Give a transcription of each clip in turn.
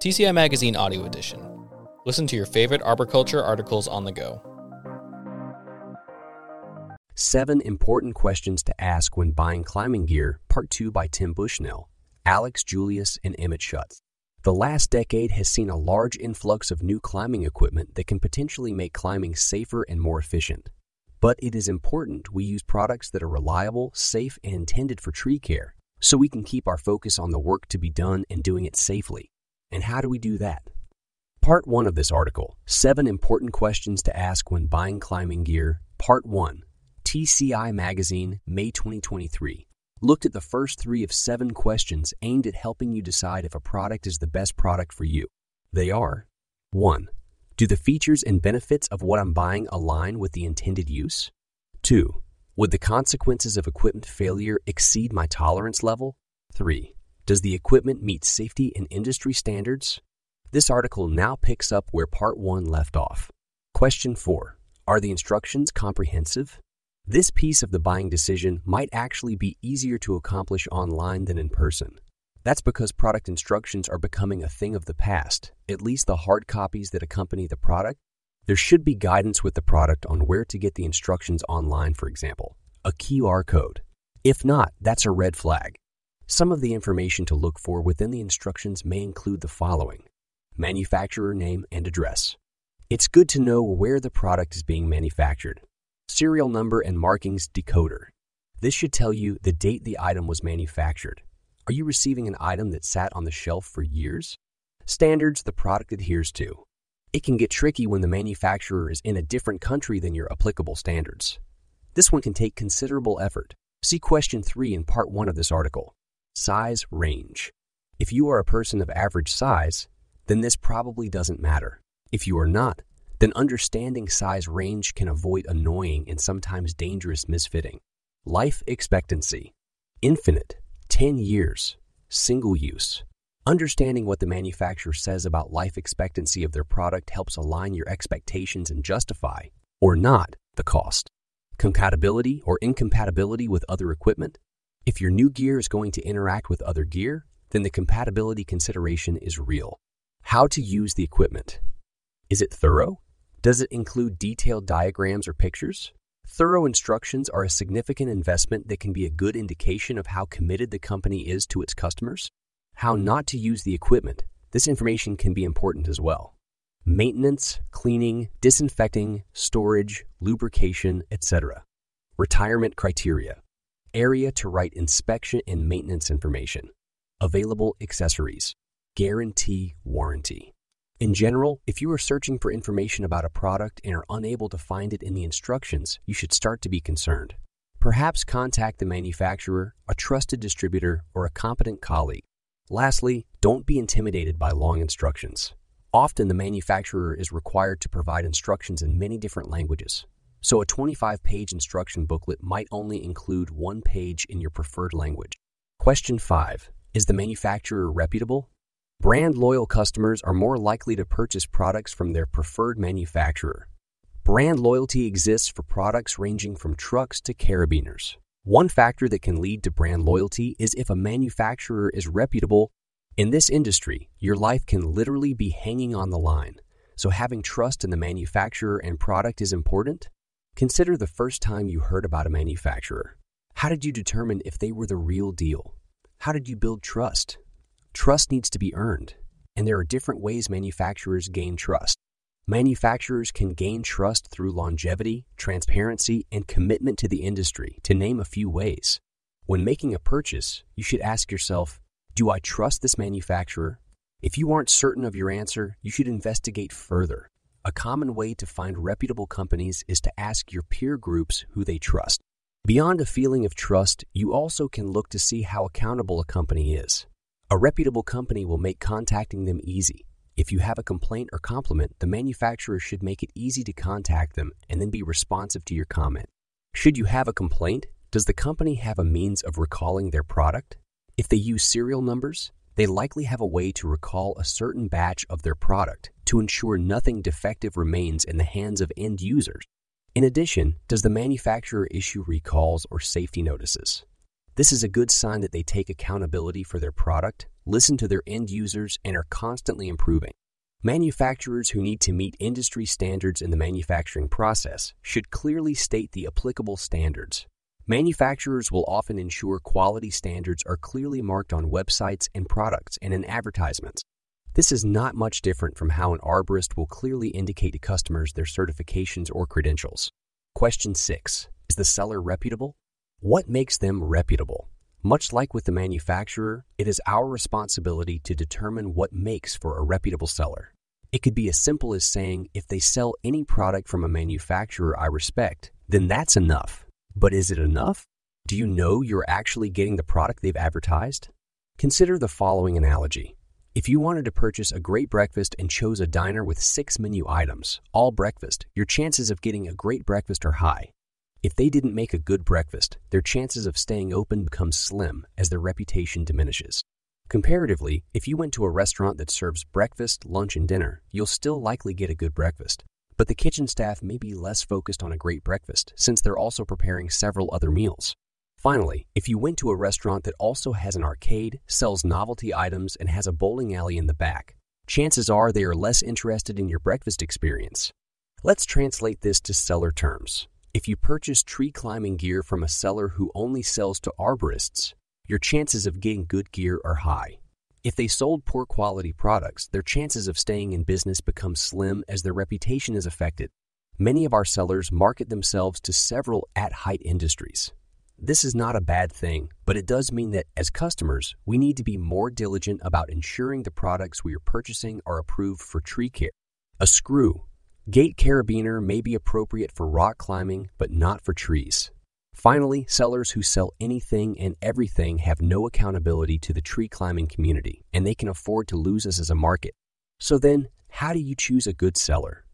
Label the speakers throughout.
Speaker 1: TCI Magazine Audio Edition. Listen to your favorite arboriculture articles on the go.
Speaker 2: Seven Important Questions to Ask When Buying Climbing Gear, Part 2 by Tim Bushnell, Alex Julius, and Emmett Shutts. The last decade has seen a large influx of new climbing equipment that can potentially make climbing safer and more efficient. But it is important we use products that are reliable, safe, and intended for tree care so we can keep our focus on the work to be done and doing it safely. And how do we do that? Part 1 of this article Seven Important Questions to Ask When Buying Climbing Gear, Part 1, TCI Magazine, May 2023, looked at the first three of seven questions aimed at helping you decide if a product is the best product for you. They are 1. Do the features and benefits of what I'm buying align with the intended use? 2. Would the consequences of equipment failure exceed my tolerance level? 3. Does the equipment meet safety and industry standards? This article now picks up where Part 1 left off. Question 4. Are the instructions comprehensive? This piece of the buying decision might actually be easier to accomplish online than in person. That's because product instructions are becoming a thing of the past, at least the hard copies that accompany the product. There should be guidance with the product on where to get the instructions online, for example, a QR code. If not, that's a red flag. Some of the information to look for within the instructions may include the following manufacturer name and address. It's good to know where the product is being manufactured. Serial number and markings decoder. This should tell you the date the item was manufactured. Are you receiving an item that sat on the shelf for years? Standards the product adheres to. It can get tricky when the manufacturer is in a different country than your applicable standards. This one can take considerable effort. See question 3 in part 1 of this article. Size range. If you are a person of average size, then this probably doesn't matter. If you are not, then understanding size range can avoid annoying and sometimes dangerous misfitting. Life expectancy. Infinite. 10 years. Single use. Understanding what the manufacturer says about life expectancy of their product helps align your expectations and justify, or not, the cost. Compatibility or incompatibility with other equipment. If your new gear is going to interact with other gear, then the compatibility consideration is real. How to use the equipment. Is it thorough? Does it include detailed diagrams or pictures? Thorough instructions are a significant investment that can be a good indication of how committed the company is to its customers. How not to use the equipment. This information can be important as well. Maintenance, cleaning, disinfecting, storage, lubrication, etc. Retirement criteria area to write inspection and maintenance information, available accessories, guarantee warranty. In general, if you are searching for information about a product and are unable to find it in the instructions, you should start to be concerned. Perhaps contact the manufacturer, a trusted distributor, or a competent colleague. Lastly, don't be intimidated by long instructions. Often, the manufacturer is required to provide instructions in many different languages. So, a 25 page instruction booklet might only include one page in your preferred language. Question 5 Is the manufacturer reputable? Brand loyal customers are more likely to purchase products from their preferred manufacturer. Brand loyalty exists for products ranging from trucks to carabiners. One factor that can lead to brand loyalty is if a manufacturer is reputable. In this industry, your life can literally be hanging on the line. So, having trust in the manufacturer and product is important. Consider the first time you heard about a manufacturer. How did you determine if they were the real deal? How did you build trust? Trust needs to be earned, and there are different ways manufacturers gain trust. Manufacturers can gain trust through longevity, transparency, and commitment to the industry, to name a few ways. When making a purchase, you should ask yourself Do I trust this manufacturer? If you aren't certain of your answer, you should investigate further. A common way to find reputable companies is to ask your peer groups who they trust. Beyond a feeling of trust, you also can look to see how accountable a company is. A reputable company will make contacting them easy. If you have a complaint or compliment, the manufacturer should make it easy to contact them and then be responsive to your comment. Should you have a complaint, does the company have a means of recalling their product? If they use serial numbers, they likely have a way to recall a certain batch of their product to ensure nothing defective remains in the hands of end users. In addition, does the manufacturer issue recalls or safety notices? This is a good sign that they take accountability for their product, listen to their end users, and are constantly improving. Manufacturers who need to meet industry standards in the manufacturing process should clearly state the applicable standards. Manufacturers will often ensure quality standards are clearly marked on websites and products and in advertisements. This is not much different from how an arborist will clearly indicate to customers their certifications or credentials. Question 6. Is the seller reputable? What makes them reputable? Much like with the manufacturer, it is our responsibility to determine what makes for a reputable seller. It could be as simple as saying, if they sell any product from a manufacturer I respect, then that's enough. But is it enough? Do you know you're actually getting the product they've advertised? Consider the following analogy. If you wanted to purchase a great breakfast and chose a diner with six menu items, all breakfast, your chances of getting a great breakfast are high. If they didn't make a good breakfast, their chances of staying open become slim as their reputation diminishes. Comparatively, if you went to a restaurant that serves breakfast, lunch, and dinner, you'll still likely get a good breakfast. But the kitchen staff may be less focused on a great breakfast since they're also preparing several other meals. Finally, if you went to a restaurant that also has an arcade, sells novelty items, and has a bowling alley in the back, chances are they are less interested in your breakfast experience. Let's translate this to seller terms. If you purchase tree climbing gear from a seller who only sells to arborists, your chances of getting good gear are high. If they sold poor quality products, their chances of staying in business become slim as their reputation is affected. Many of our sellers market themselves to several at height industries. This is not a bad thing, but it does mean that as customers, we need to be more diligent about ensuring the products we are purchasing are approved for tree care. A screw, gate carabiner may be appropriate for rock climbing, but not for trees. Finally, sellers who sell anything and everything have no accountability to the tree climbing community, and they can afford to lose us as a market. So then, how do you choose a good seller?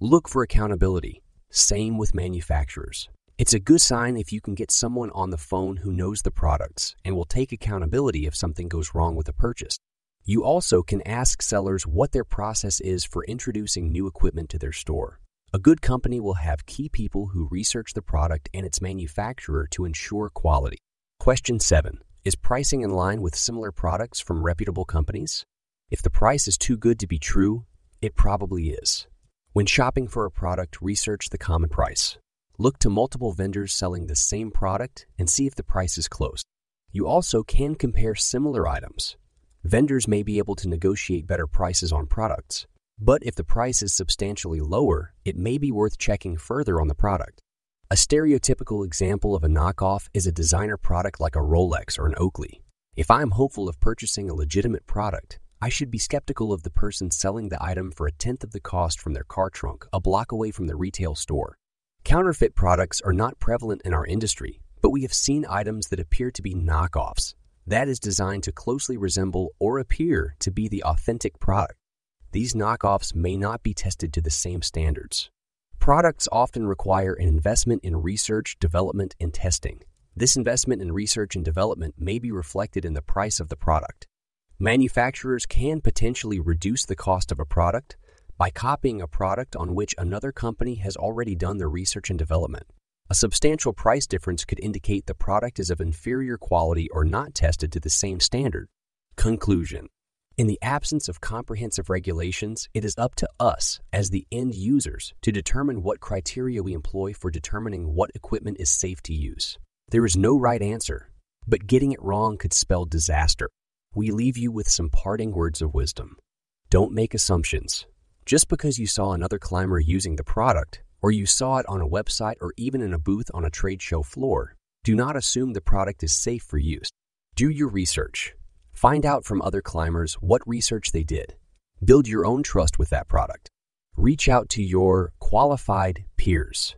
Speaker 2: Look for accountability. Same with manufacturers. It's a good sign if you can get someone on the phone who knows the products and will take accountability if something goes wrong with a purchase. You also can ask sellers what their process is for introducing new equipment to their store. A good company will have key people who research the product and its manufacturer to ensure quality. Question 7. Is pricing in line with similar products from reputable companies? If the price is too good to be true, it probably is. When shopping for a product, research the common price. Look to multiple vendors selling the same product and see if the price is close. You also can compare similar items. Vendors may be able to negotiate better prices on products, but if the price is substantially lower, it may be worth checking further on the product. A stereotypical example of a knockoff is a designer product like a Rolex or an Oakley. If I am hopeful of purchasing a legitimate product, I should be skeptical of the person selling the item for a tenth of the cost from their car trunk a block away from the retail store. Counterfeit products are not prevalent in our industry, but we have seen items that appear to be knockoffs. That is designed to closely resemble or appear to be the authentic product these knockoffs may not be tested to the same standards. Products often require an investment in research, development, and testing. This investment in research and development may be reflected in the price of the product. Manufacturers can potentially reduce the cost of a product by copying a product on which another company has already done the research and development. A substantial price difference could indicate the product is of inferior quality or not tested to the same standard. Conclusion in the absence of comprehensive regulations, it is up to us, as the end users, to determine what criteria we employ for determining what equipment is safe to use. There is no right answer, but getting it wrong could spell disaster. We leave you with some parting words of wisdom. Don't make assumptions. Just because you saw another climber using the product, or you saw it on a website or even in a booth on a trade show floor, do not assume the product is safe for use. Do your research Find out from other climbers what research they did. Build your own trust with that product. Reach out to your qualified peers.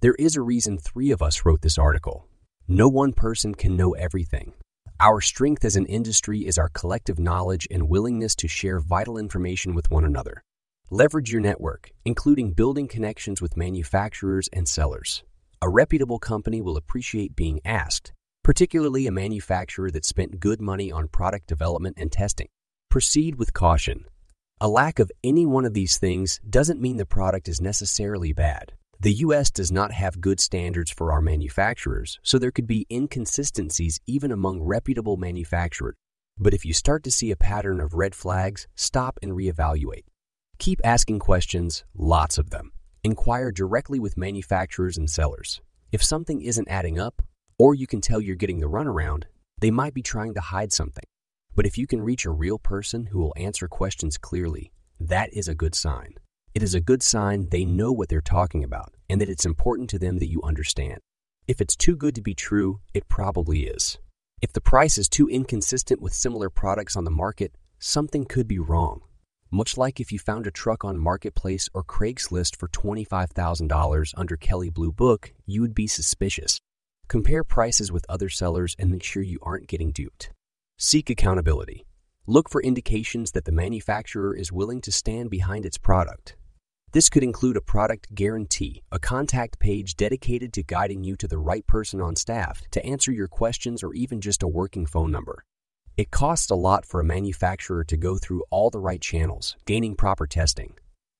Speaker 2: There is a reason three of us wrote this article. No one person can know everything. Our strength as an industry is our collective knowledge and willingness to share vital information with one another. Leverage your network, including building connections with manufacturers and sellers. A reputable company will appreciate being asked particularly a manufacturer that spent good money on product development and testing. Proceed with caution. A lack of any one of these things doesn't mean the product is necessarily bad. The US does not have good standards for our manufacturers, so there could be inconsistencies even among reputable manufacturers. But if you start to see a pattern of red flags, stop and reevaluate. Keep asking questions, lots of them. Inquire directly with manufacturers and sellers. If something isn't adding up, or you can tell you're getting the runaround, they might be trying to hide something. But if you can reach a real person who will answer questions clearly, that is a good sign. It is a good sign they know what they're talking about and that it's important to them that you understand. If it's too good to be true, it probably is. If the price is too inconsistent with similar products on the market, something could be wrong. Much like if you found a truck on Marketplace or Craigslist for $25,000 under Kelley Blue Book, you would be suspicious. Compare prices with other sellers and make sure you aren't getting duped. Seek accountability. Look for indications that the manufacturer is willing to stand behind its product. This could include a product guarantee, a contact page dedicated to guiding you to the right person on staff to answer your questions, or even just a working phone number. It costs a lot for a manufacturer to go through all the right channels, gaining proper testing.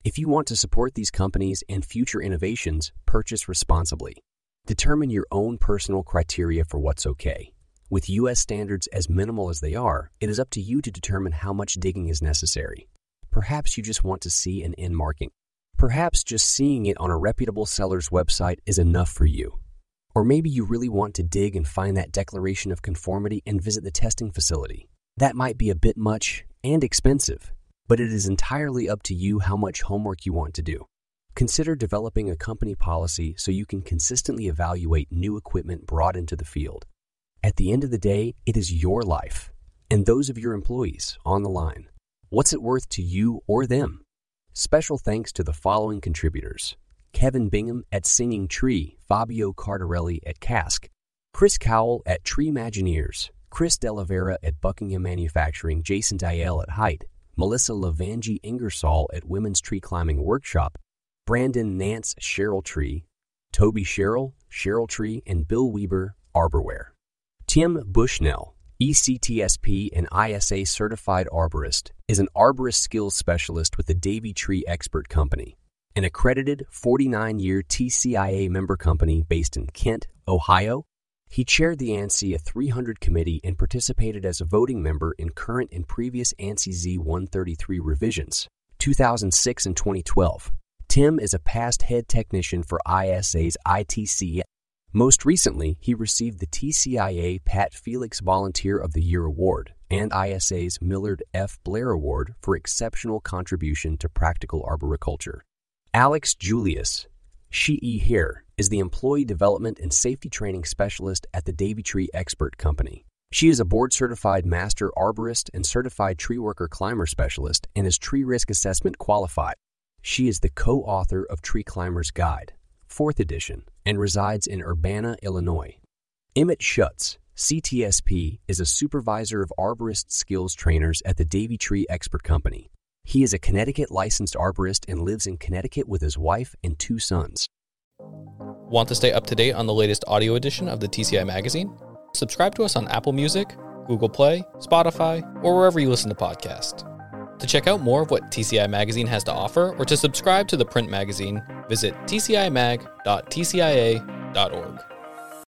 Speaker 2: If you want to support these companies and future innovations, purchase responsibly. Determine your own personal criteria for what's okay. With U.S. standards as minimal as they are, it is up to you to determine how much digging is necessary. Perhaps you just want to see an end marking. Perhaps just seeing it on a reputable seller's website is enough for you. Or maybe you really want to dig and find that declaration of conformity and visit the testing facility. That might be a bit much and expensive, but it is entirely up to you how much homework you want to do. Consider developing a company policy so you can consistently evaluate new equipment brought into the field. At the end of the day, it is your life and those of your employees on the line. What's it worth to you or them? Special thanks to the following contributors Kevin Bingham at Singing Tree, Fabio Cardarelli at Kask, Chris Cowell at Treemagineers, Chris Delavera at Buckingham Manufacturing, Jason Dial at Height, Melissa LeVangie Ingersoll at Women's Tree Climbing Workshop, Brandon Nance SherrillTree, Toby Sherrill, SherrillTree, and Bill Weber ArborWear. Tim Bushnell, ECTSP and ISA certified arborist, is an arborist skills specialist with the Davey Tree Expert Company, an accredited 49 year TCIA member company based in Kent, Ohio. He chaired the ANSI 300 committee and participated as a voting member in current and previous ANSI Z 133 revisions, 2006 and 2012. Tim is a past head technician for ISA's ITC. Most recently, he received the TCIA Pat Felix Volunteer of the Year Award and ISA's Millard F. Blair Award for exceptional contribution to practical arboriculture. Alex Julius, She here, is the Employee Development and Safety Training Specialist at the Davey Tree Expert Company. She is a board certified master arborist and certified tree worker climber specialist and is tree risk assessment qualified. She is the co author of Tree Climber's Guide, 4th edition, and resides in Urbana, Illinois. Emmett Shutts, CTSP, is a supervisor of arborist skills trainers at the Davey Tree Expert Company. He is a Connecticut licensed arborist and lives in Connecticut with his wife and two sons.
Speaker 1: Want to stay up to date on the latest audio edition of the TCI magazine? Subscribe to us on Apple Music, Google Play, Spotify, or wherever you listen to podcasts. To check out more of what TCI Magazine has to offer or to subscribe to the print magazine, visit tcimag.tcia.org.